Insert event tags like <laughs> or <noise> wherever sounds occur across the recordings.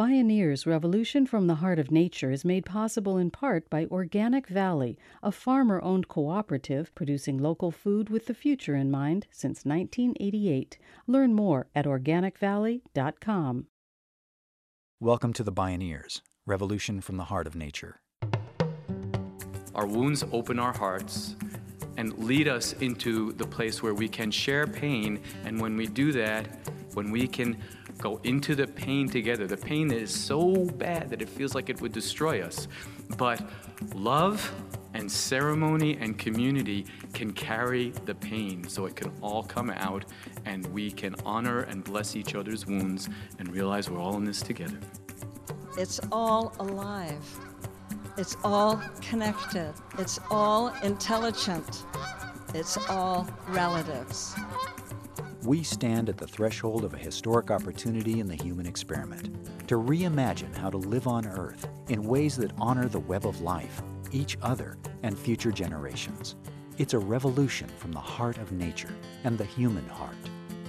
Bioneers Revolution from the Heart of Nature is made possible in part by Organic Valley, a farmer owned cooperative producing local food with the future in mind since 1988. Learn more at organicvalley.com. Welcome to the Bioneers Revolution from the Heart of Nature. Our wounds open our hearts and lead us into the place where we can share pain. And when we do that, when we can go into the pain together, the pain is so bad that it feels like it would destroy us. But love and ceremony and community can carry the pain so it can all come out and we can honor and bless each other's wounds and realize we're all in this together. It's all alive. It's all connected. It's all intelligent. It's all relatives. We stand at the threshold of a historic opportunity in the human experiment to reimagine how to live on Earth in ways that honor the web of life, each other, and future generations. It's a revolution from the heart of nature and the human heart.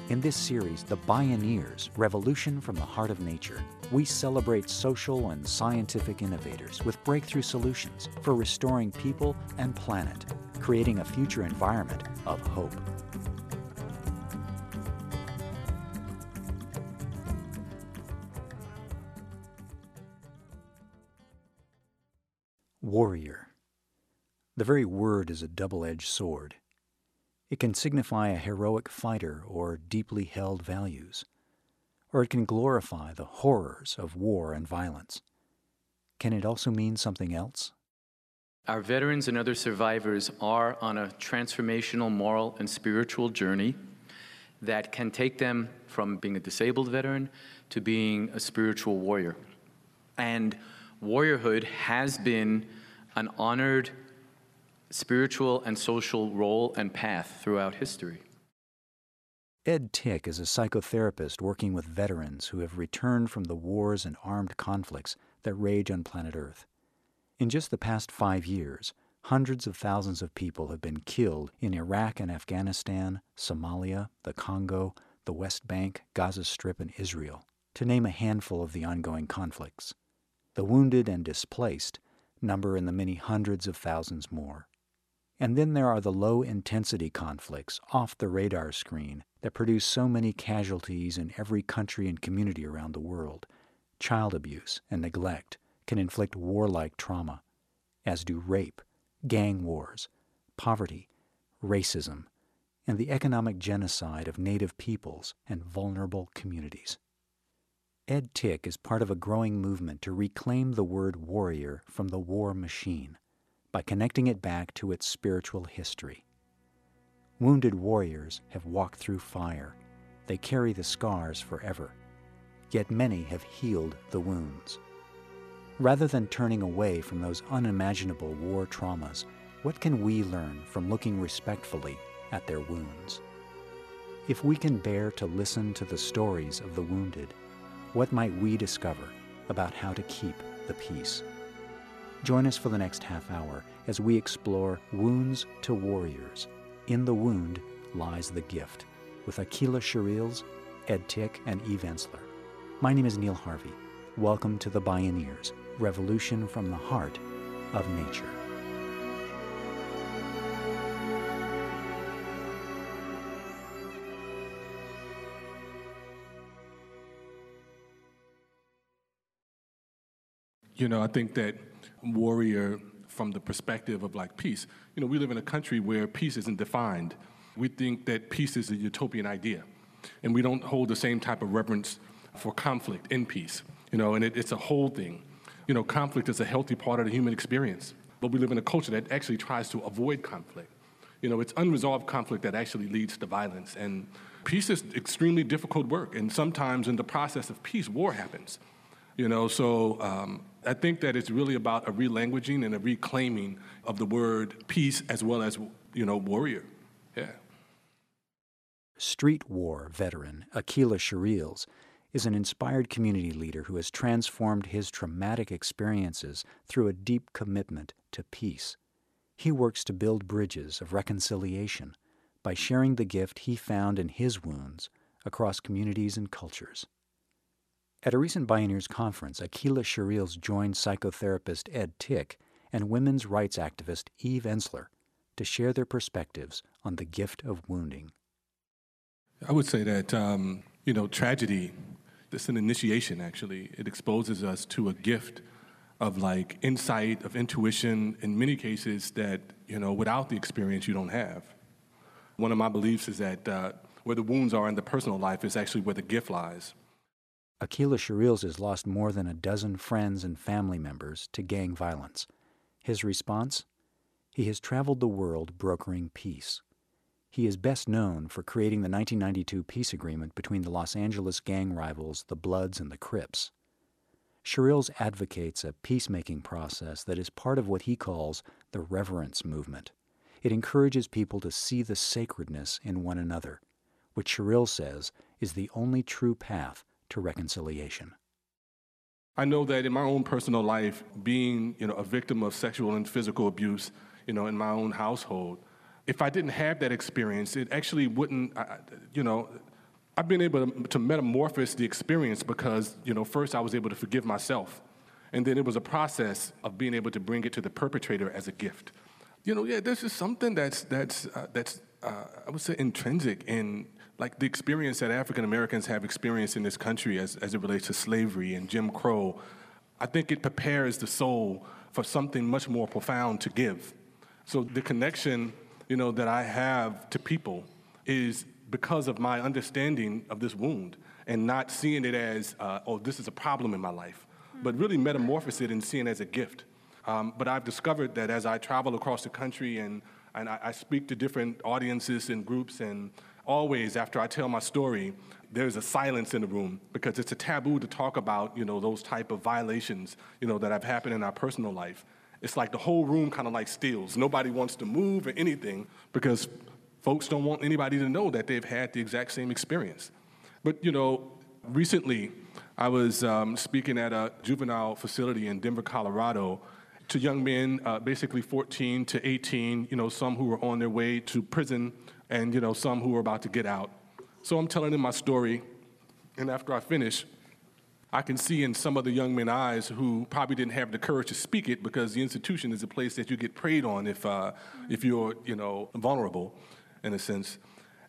In this series, The Bioneers Revolution from the Heart of Nature, we celebrate social and scientific innovators with breakthrough solutions for restoring people and planet, creating a future environment of hope. The very word is a double edged sword. It can signify a heroic fighter or deeply held values, or it can glorify the horrors of war and violence. Can it also mean something else? Our veterans and other survivors are on a transformational moral and spiritual journey that can take them from being a disabled veteran to being a spiritual warrior. And warriorhood has been an honored spiritual and social role and path throughout history. Ed Tick is a psychotherapist working with veterans who have returned from the wars and armed conflicts that rage on planet Earth. In just the past five years, hundreds of thousands of people have been killed in Iraq and Afghanistan, Somalia, the Congo, the West Bank, Gaza Strip, and Israel, to name a handful of the ongoing conflicts. The wounded and displaced number in the many hundreds of thousands more. And then there are the low intensity conflicts off the radar screen that produce so many casualties in every country and community around the world. Child abuse and neglect can inflict warlike trauma, as do rape, gang wars, poverty, racism, and the economic genocide of native peoples and vulnerable communities. Ed Tick is part of a growing movement to reclaim the word warrior from the war machine by connecting it back to its spiritual history. Wounded warriors have walked through fire. They carry the scars forever. Yet many have healed the wounds. Rather than turning away from those unimaginable war traumas, what can we learn from looking respectfully at their wounds? If we can bear to listen to the stories of the wounded, what might we discover about how to keep the peace? Join us for the next half hour as we explore Wounds to Warriors. In the Wound Lies the Gift with Aqeela Sherrills, Ed Tick, and Eve Ensler. My name is Neil Harvey. Welcome to the Bioneers, Revolution from the Heart of Nature. You know, I think that warrior from the perspective of like peace. You know, we live in a country where peace isn't defined. We think that peace is a utopian idea, and we don't hold the same type of reverence for conflict in peace. You know, and it, it's a whole thing. You know, conflict is a healthy part of the human experience, but we live in a culture that actually tries to avoid conflict. You know, it's unresolved conflict that actually leads to violence, and peace is extremely difficult work. And sometimes in the process of peace, war happens. You know, so um, I think that it's really about a relanguaging and a reclaiming of the word peace as well as, you know, warrior. Yeah. Street war veteran Aqeela Sherrills is an inspired community leader who has transformed his traumatic experiences through a deep commitment to peace. He works to build bridges of reconciliation by sharing the gift he found in his wounds across communities and cultures. At a recent Bioneers conference, Aqeela Sherrills joined psychotherapist Ed Tick and women's rights activist Eve Ensler to share their perspectives on the gift of wounding. I would say that, um, you know, tragedy, it's an initiation actually. It exposes us to a gift of like insight, of intuition, in many cases that, you know, without the experience you don't have. One of my beliefs is that uh, where the wounds are in the personal life is actually where the gift lies. Aqeela Sherrills has lost more than a dozen friends and family members to gang violence. His response? He has traveled the world brokering peace. He is best known for creating the 1992 peace agreement between the Los Angeles gang rivals, the Bloods and the Crips. Sherrills advocates a peacemaking process that is part of what he calls the reverence movement. It encourages people to see the sacredness in one another, which Sherrills says is the only true path to reconciliation. I know that in my own personal life, being you know, a victim of sexual and physical abuse you know, in my own household, if I didn't have that experience, it actually wouldn't, you know, I've been able to, to metamorphose the experience because, you know, first I was able to forgive myself. And then it was a process of being able to bring it to the perpetrator as a gift. You know, yeah, this is something that's, that's, uh, that's uh, I would say, intrinsic in like the experience that African Americans have experienced in this country as, as it relates to slavery and Jim Crow. I think it prepares the soul for something much more profound to give. So the connection, you know, that I have to people is because of my understanding of this wound and not seeing it as, uh, oh, this is a problem in my life, but really metamorphose it and seeing it as a gift. Um, but I've discovered that as I travel across the country and, and I, I speak to different audiences and groups, and always after I tell my story, there's a silence in the room because it's a taboo to talk about, you know, those type of violations, you know, that have happened in our personal life. It's like the whole room kind of like steals. Nobody wants to move or anything because folks don't want anybody to know that they've had the exact same experience. But you know, recently I was um, speaking at a juvenile facility in Denver, Colorado, to young men, uh, basically 14 to 18. You know, some who were on their way to prison, and you know, some who were about to get out. So I'm telling them my story, and after I finish, I can see in some of the young men's eyes who probably didn't have the courage to speak it because the institution is a place that you get preyed on if, uh, if you're, you know, vulnerable in a sense.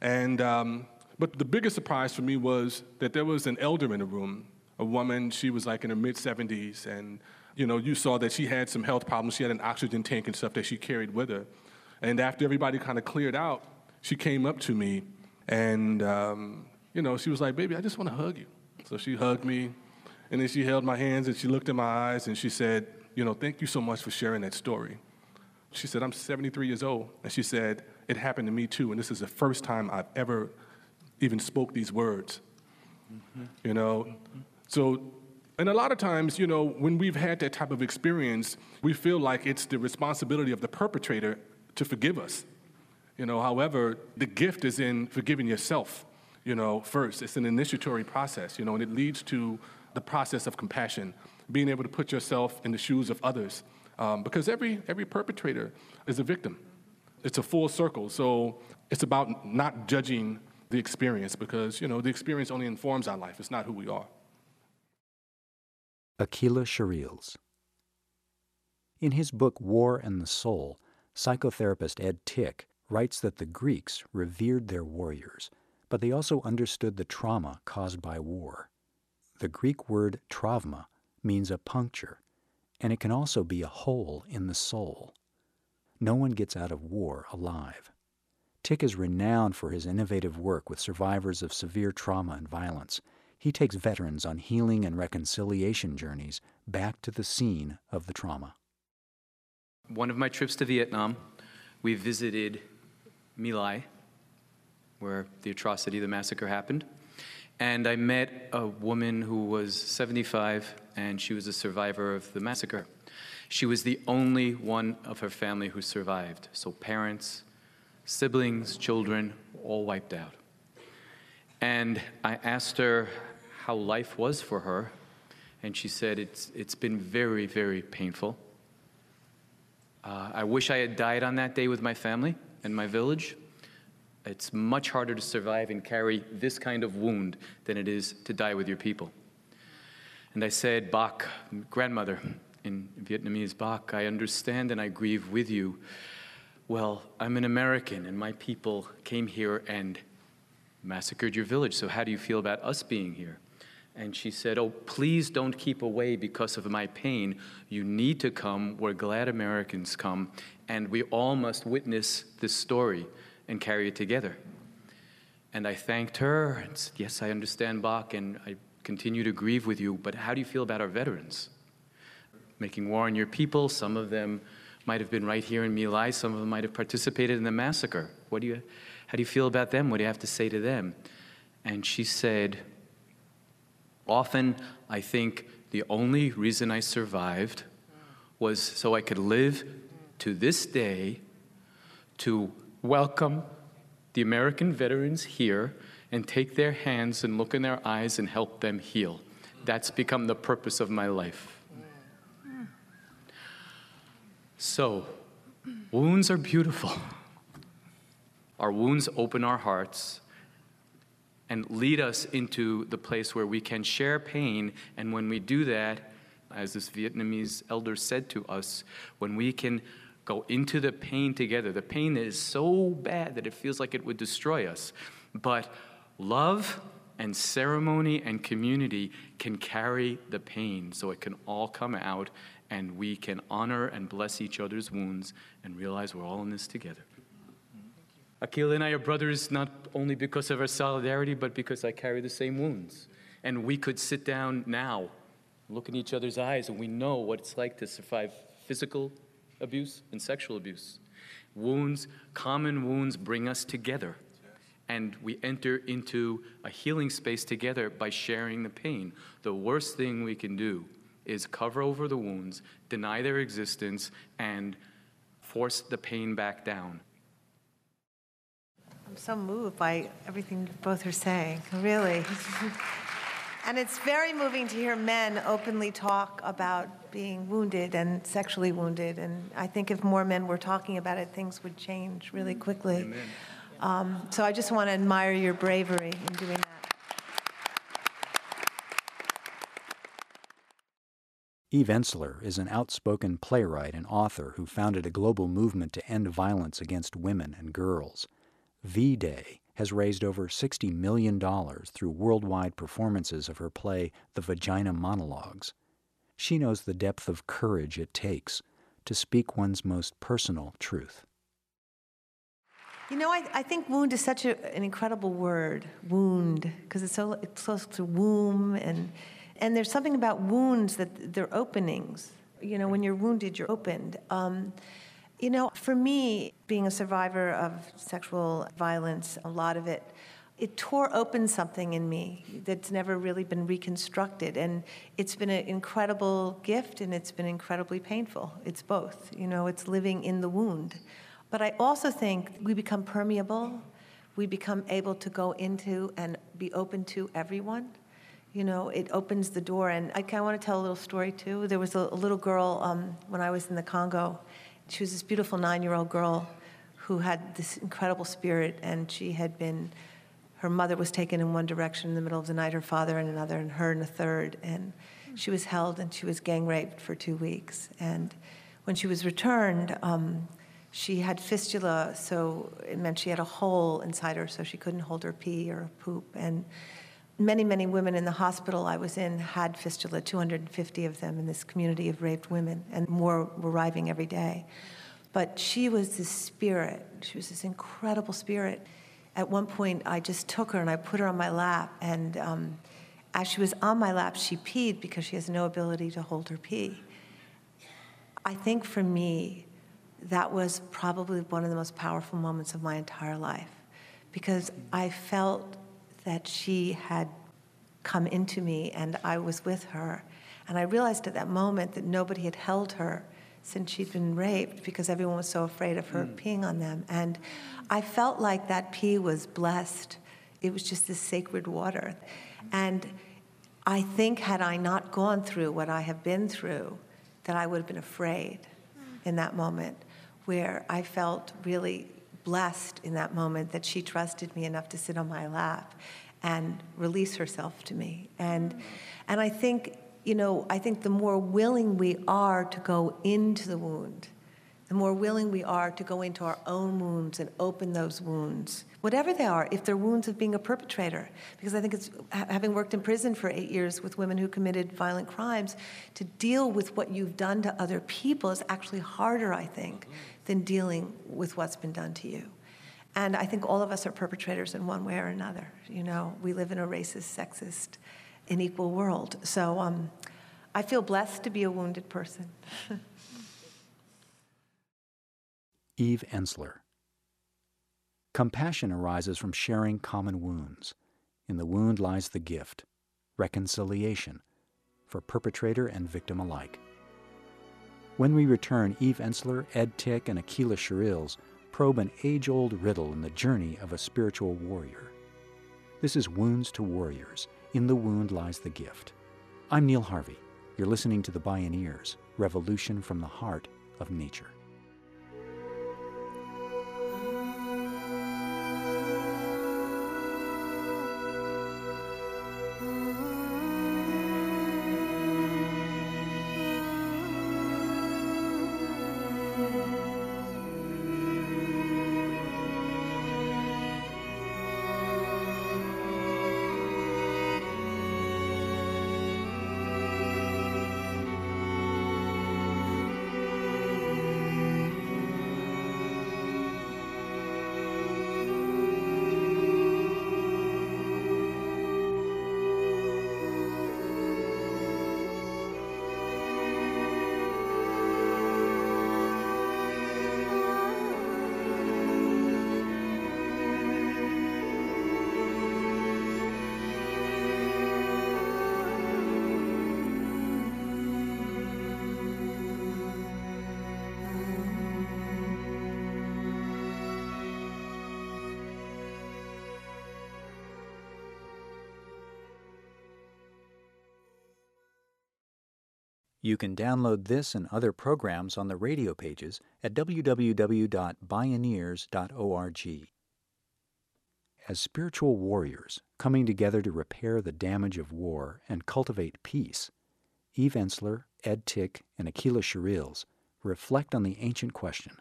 And, um, but the biggest surprise for me was that there was an elder in the room, a woman, she was like in her mid 70s, and you know, you saw that she had some health problems. She had an oxygen tank and stuff that she carried with her. And after everybody kind of cleared out, she came up to me and, um, you know, she was like, baby, I just want to hug you. So she hugged me, and then she held my hands and she looked in my eyes and she said, you know, thank you so much for sharing that story. She said, I'm 73 years old. And she said, it happened to me too, and this is the first time I've ever even spoke these words. Mm-hmm. You know, mm-hmm. so and a lot of times, you know, when we've had that type of experience, we feel like it's the responsibility of the perpetrator to forgive us. You know, however, the gift is in forgiving yourself, you know, first. It's an initiatory process, you know, and it leads to the process of compassion, being able to put yourself in the shoes of others. Um, because every, every perpetrator is a victim it's a full circle. So it's about not judging the experience because, you know, the experience only informs our life. It's not who we are. Aqeela Sherrills. In his book War and the Soul, psychotherapist Ed Tick writes that the Greeks revered their warriors, but they also understood the trauma caused by war. The Greek word trauma means a puncture, and it can also be a hole in the soul. No one gets out of war alive. Tick is renowned for his innovative work with survivors of severe trauma and violence. He takes veterans on healing and reconciliation journeys back to the scene of the trauma. One of my trips to Vietnam, we visited My Lai, where the atrocity, the massacre happened. And I met a woman who was 75 and she was a survivor of the massacre. She was the only one of her family who survived. So parents, siblings, children, all wiped out. And I asked her how life was for her, and she said it's, it's been very, very painful. Uh, I wish I had died on that day with my family and my village. It's much harder to survive and carry this kind of wound than it is to die with your people. And I said, Bác, grandmother, in Vietnamese, Bác, I understand and I grieve with you. Well, I'm an American and my people came here and massacred your village, so how do you feel about us being here? And she said, Oh, please don't keep away because of my pain. You need to come. We're glad Americans come. And we all must witness this story and carry it together. And I thanked her and said, Yes, I understand, Bác, and I continue to grieve with you, but how do you feel about our veterans? Making war on your people, some of them might have been right here in My Lai, some of them might have participated in the massacre. What do you, how do you feel about them? What do you have to say to them? And she said, Often I think the only reason I survived was so I could live to this day to welcome the American veterans here and take their hands and look in their eyes and help them heal. That's become the purpose of my life. So, wounds are beautiful. Our wounds open our hearts and lead us into the place where we can share pain. And when we do that, as this Vietnamese elder said to us, when we can go into the pain together, the pain is so bad that it feels like it would destroy us. But love and ceremony and community can carry the pain so it can all come out and we can honor and bless each other's wounds and realize we're all in this together. Akil and I are brothers not only because of our solidarity, but because I carry the same wounds. And we could sit down now, look in each other's eyes, and we know what it's like to survive physical abuse and sexual abuse. Wounds, common wounds, bring us together. And we enter into a healing space together by sharing the pain. The worst thing we can do is cover over the wounds, deny their existence, and force the pain back down. I'm so moved by everything both are saying, really. <laughs> and it's very moving to hear men openly talk about being wounded and sexually wounded. And I think if more men were talking about it, things would change really quickly. Um, so I just want to admire your bravery in doing that. Eve Ensler is an outspoken playwright and author who founded a global movement to end violence against women and girls. V Day has raised over $60 million through worldwide performances of her play The Vagina Monologues. She knows the depth of courage it takes to speak one's most personal truth. You know, I, I think wound is such a, an incredible word, wound, because it's so it's close to womb, and and there's something about wounds that they're openings. You know, when you're wounded, you're opened. Um, you know, for me, being a survivor of sexual violence, a lot of it, it tore open something in me that's never really been reconstructed. And it's been an incredible gift and it's been incredibly painful. It's both. You know, it's living in the wound. But I also think we become permeable. We become able to go into and be open to everyone. You know, it opens the door. And I of want to tell a little story too. There was a, a little girl um, when I was in the Congo she was this beautiful nine year old girl who had this incredible spirit, and she had been, her mother was taken in one direction in the middle of the night, her father in another, and her in a third. And she was held and she was gang raped for two weeks. And when she was returned, um, she had fistula, so it meant she had a hole inside her, so she couldn't hold her pee or poop. And many, many women in the hospital I was in had fistula, 250 of them in this community of raped women, and more were arriving every day. But she was this spirit. She was this incredible spirit. At one point, I just took her and I put her on my lap, and um, as she was on my lap, she peed because she has no ability to hold her pee. I think for me, that was probably one of the most powerful moments of my entire life because I felt that she had come into me and I was with her. And I realized at that moment that nobody had held her since she'd been raped because everyone was so afraid of her mm. peeing on them. And I felt like that pee was blessed. It was just this sacred water. And I think, had I not gone through what I have been through, that I would have been afraid in that moment where I felt really blessed in that moment that she trusted me enough to sit on my lap and release herself to me. And, and I think you know, I think the more willing we are to go into the wound, the more willing we are to go into our own wounds and open those wounds, whatever they are, if they're wounds of being a perpetrator. Because I think it's having worked in prison for eight years with women who committed violent crimes, to deal with what you've done to other people is actually harder, I think, than dealing with what's been done to you. And I think all of us are perpetrators in one way or another. You know, we live in a racist, sexist, unequal world. So um, I feel blessed to be a wounded person. <laughs> Eve Ensler. Compassion arises from sharing common wounds. In the wound lies the gift, reconciliation, for perpetrator and victim alike. When we return, Eve Ensler, Ed Tick, and Aqeela Sherrills probe an age old riddle in the journey of a spiritual warrior. This is Wounds to Warriors. In the wound lies the gift. I'm Neil Harvey. You're listening to The Bioneers Revolution from the Heart of Nature. You can download this and other programs on the radio pages at www.bioneers.org. As spiritual warriors coming together to repair the damage of war and cultivate peace, Eve Ensler, Ed Tick, and Aqeela Sherrills reflect on the ancient question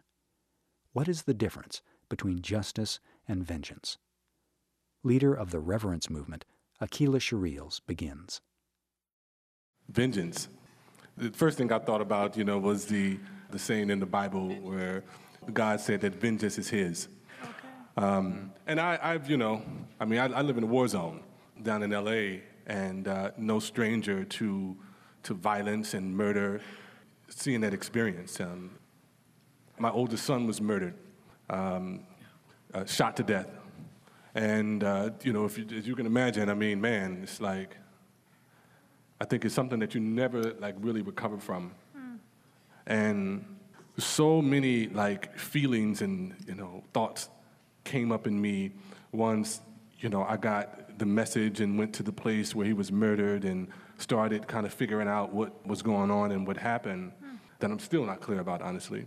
What is the difference between justice and vengeance? Leader of the Reverence movement, Aqeela Sherrills begins. Vengeance the first thing I thought about, you know, was the, the saying in the Bible where God said that vengeance is His. Okay. Um, and I, I've, you know, I mean, I, I, live in a war zone down in L.A. and uh, no stranger to to violence and murder. Seeing that experience, um, my oldest son was murdered, um, uh, shot to death, and uh, you know, if you, as you can imagine, I mean, man, it's like I think it's something that you never like really recover from. Mm. And so many like feelings and you know thoughts came up in me once you know I got the message and went to the place where he was murdered and started kind of figuring out what was going on and what happened mm. that I'm still not clear about honestly.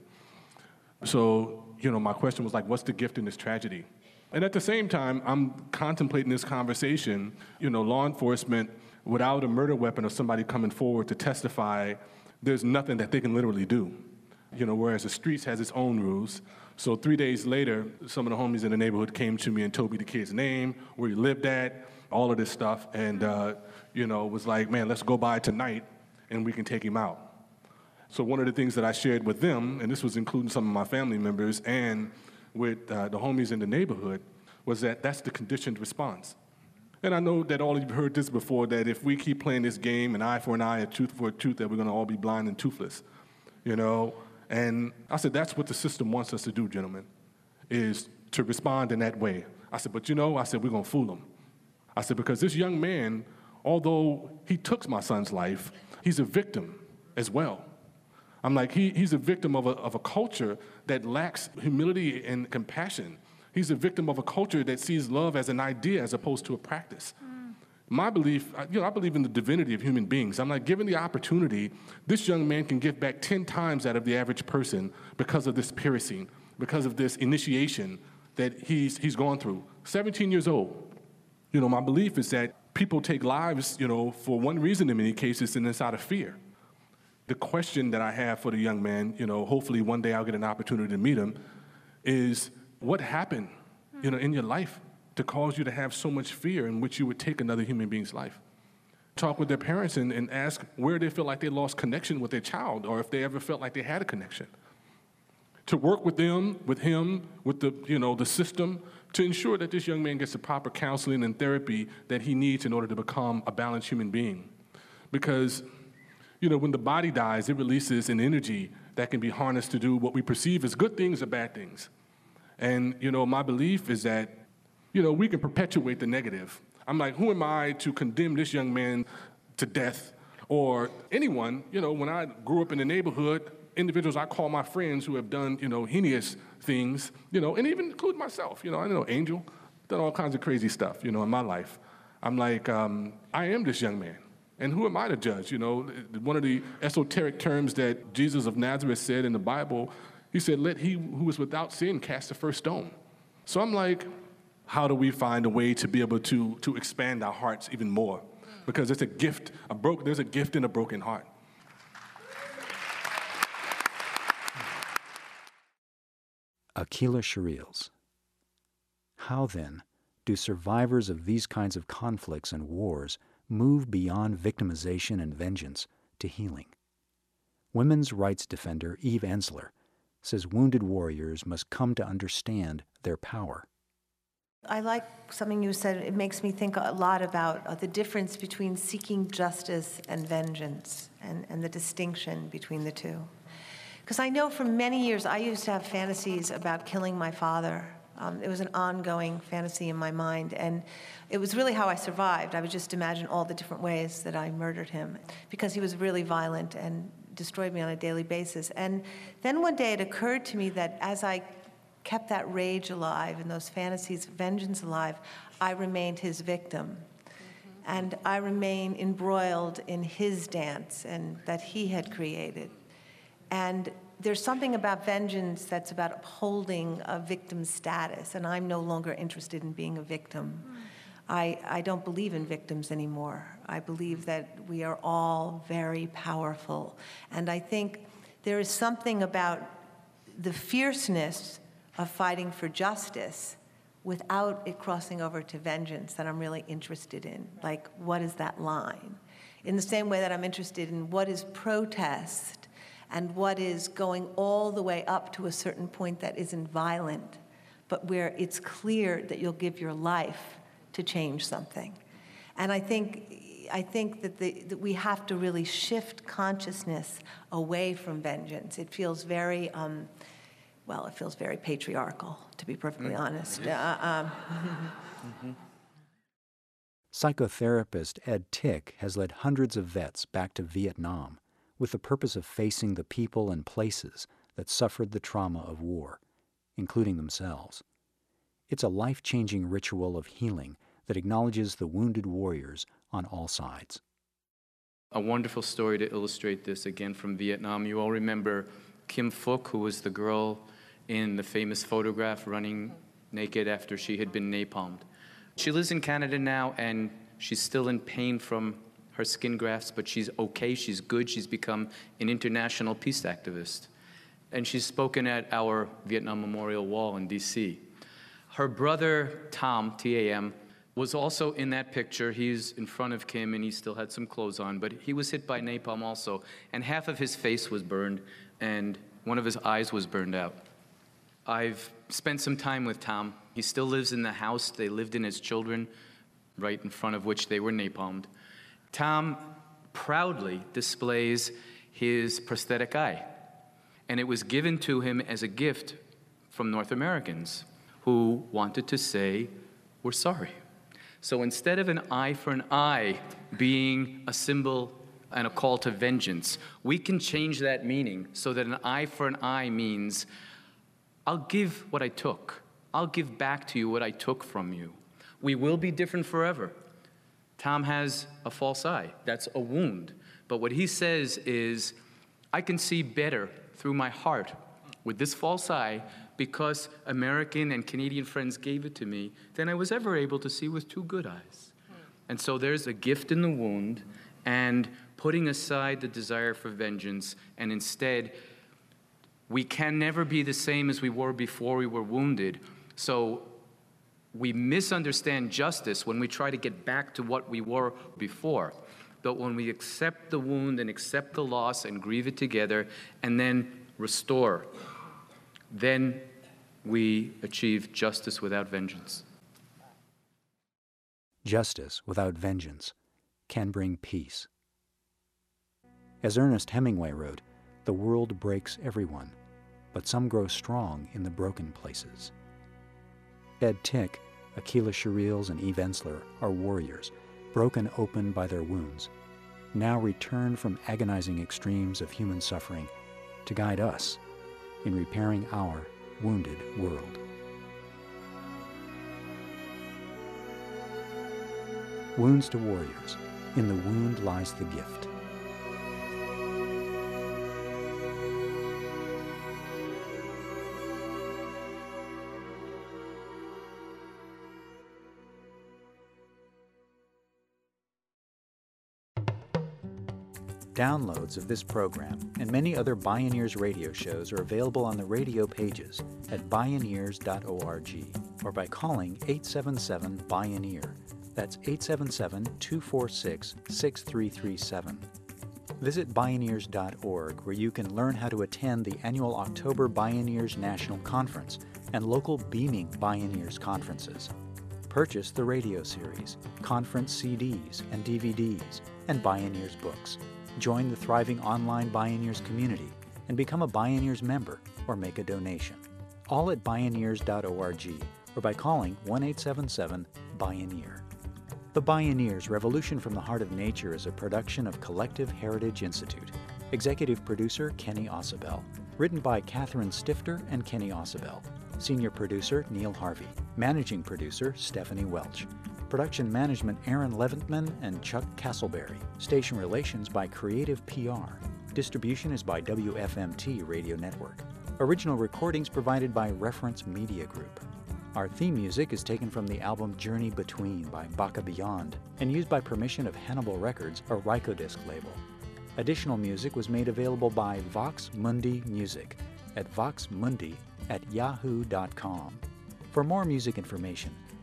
So, you know, my question was like what's the gift in this tragedy? And at the same time, I'm contemplating this conversation, you know, law enforcement without a murder weapon or somebody coming forward to testify, there's nothing that they can literally do. You know, whereas the streets has its own rules. So three days later, some of the homies in the neighborhood came to me and told me the kid's name, where he lived at, all of this stuff, and uh, you know, was like, man, let's go by tonight and we can take him out. So one of the things that I shared with them, and this was including some of my family members and with uh, the homies in the neighborhood, was that that's the conditioned response. And I know that all of you have heard this before that if we keep playing this game, an eye for an eye, a tooth for a tooth, that we're going to all be blind and toothless. You know? And I said, that's what the system wants us to do, gentlemen, is to respond in that way. I said, but you know, I said, we're going to fool them. I said, because this young man, although he took my son's life, he's a victim as well. I'm like, he, he's a victim of a, of a culture that lacks humility and compassion. He's a victim of a culture that sees love as an idea as opposed to a practice. Mm. My belief, you know, I believe in the divinity of human beings. I'm like, given the opportunity, this young man can give back 10 times out of the average person because of this piercing, because of this initiation that he's, he's gone through. 17 years old. You know, my belief is that people take lives, you know, for one reason in many cases, and it's out of fear. The question that I have for the young man, you know, hopefully one day I'll get an opportunity to meet him, is what happened, you know, in your life to cause you to have so much fear in which you would take another human being's life? Talk with their parents and, and ask where they feel like they lost connection with their child or if they ever felt like they had a connection. To work with them, with him, with the, you know, the system, to ensure that this young man gets the proper counseling and therapy that he needs in order to become a balanced human being. Because, you know, when the body dies, it releases an energy that can be harnessed to do what we perceive as good things or bad things. And, you know, my belief is that, you know, we can perpetuate the negative. I'm like, who am I to condemn this young man to death or anyone? You know, when I grew up in the neighborhood, individuals I call my friends who have done, you know, heinous things, you know, and even include myself. You know, I know Angel, done all kinds of crazy stuff, you know, in my life. I'm like, um, I am this young man. And who am I to judge? You know, one of the esoteric terms that Jesus of Nazareth said in the Bible, he said, Let he who is without sin cast the first stone. So I'm like, how do we find a way to be able to, to expand our hearts even more? Because it's a gift, a broke, there's a gift in a broken heart. Aqeela Sherrills. How then do survivors of these kinds of conflicts and wars move beyond victimization and vengeance to healing? Women's rights defender Eve Ensler says wounded warriors must come to understand their power. I like something you said. It makes me think a lot about uh, the difference between seeking justice and vengeance and, and the distinction between the two. Because I know for many years I used to have fantasies about killing my father. Um, it was an ongoing fantasy in my mind, and it was really how I survived. I would just imagine all the different ways that I murdered him because he was really violent and destroyed me on a daily basis. And then one day it occurred to me that as I kept that rage alive and those fantasies, of vengeance alive, I remained his victim. Mm-hmm. And I remain embroiled in his dance and that he had created. And there's something about vengeance that's about upholding a victim's status, and I'm no longer interested in being a victim. Mm. I, I don't believe in victims anymore. I believe that we are all very powerful. And I think there is something about the fierceness of fighting for justice without it crossing over to vengeance that I'm really interested in. Like, what is that line? In the same way that I'm interested in what is protest and what is going all the way up to a certain point that isn't violent, but where it's clear that you'll give your life to change something. And I think, I think that, the, that we have to really shift consciousness away from vengeance. It feels very, um, well, it feels very patriarchal, to be perfectly mm-hmm. honest. Uh, um, mm-hmm. <laughs> Psychotherapist Ed Tick has led hundreds of vets back to Vietnam with the purpose of facing the people and places that suffered the trauma of war, including themselves. It's a life changing ritual of healing that acknowledges the wounded warriors on all sides. A wonderful story to illustrate this again from Vietnam. You all remember Kim Phuc, who was the girl in the famous photograph running naked after she had been napalmed. She lives in Canada now and she's still in pain from her skin grafts, but she's okay, she's good, she's become an international peace activist. And she's spoken at our Vietnam Memorial Wall in DC. Her brother, Tam, T A M, was also in that picture. He's in front of Kim and he still had some clothes on, but he was hit by napalm also. And half of his face was burned and one of his eyes was burned out. I've spent some time with Tam. He still lives in the house they lived in as children, right in front of which they were napalmed. Tam proudly displays his prosthetic eye, and it was given to him as a gift from North Americans who wanted to say, We're sorry. So instead of an eye for an eye being a symbol and a call to vengeance, we can change that meaning so that an eye for an eye means I'll give what I took. I'll give back to you what I took from you. We will be different forever. Tam has a false eye. That's a wound. But what he says is, I can see better through my heart with this false eye because American and Canadian friends gave it to me than I was ever able to see with two good eyes. And so there's a gift in the wound and putting aside the desire for vengeance and instead we can never be the same as we were before we were wounded. So we misunderstand justice when we try to get back to what we were before. But when we accept the wound and accept the loss and grieve it together and then restore, then we achieve justice without vengeance. Justice without vengeance can bring peace. As Ernest Hemingway wrote, the world breaks everyone, but some grow strong in the broken places. Ed Tick, Aqeela Sherrills, and Eve Ensler are warriors, broken open by their wounds, now returned from agonizing extremes of human suffering to guide us in repairing our wounded world. Wounds to Warriors. In the wound lies the gift. Downloads of this program and many other Bioneers radio shows are available on the radio pages at bioneers.org or by calling 877 Bioneer. That's 877 246 6337. Visit Bioneers.org where you can learn how to attend the annual October Bioneers National Conference and local Beaming Bioneers conferences. Purchase the radio series, conference CDs and DVDs, and Bioneers books. Join the thriving online Bioneers community and become a Bioneers member or make a donation. All at Bioneers.org or by calling 1 877 Bioneer. The Bioneers Revolution from the Heart of Nature is a production of Collective Heritage Institute. Executive producer Kenny Ausubel. Written by Catherine Stifter and Kenny Ausubel. Senior producer Neil Harvey. Managing producer Stephanie Welch. Production management Aaron Leventman and Chuck Castleberry. Station relations by Creative PR. Distribution is by WFMT Radio Network. Original recordings provided by Reference Media Group. Our theme music is taken from the album Journey Between by Baka Beyond and used by permission of Hannibal Records, a Rykodisc label. Additional music was made available by Vox Mundi Music at voxmundi at yahoo.com. For more music information,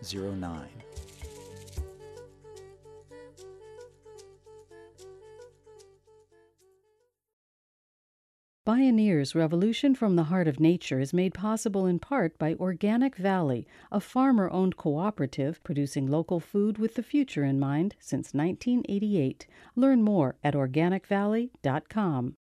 1109. Bioneers Revolution from the Heart of Nature is made possible in part by Organic Valley, a farmer owned cooperative producing local food with the future in mind since 1988. Learn more at organicvalley.com.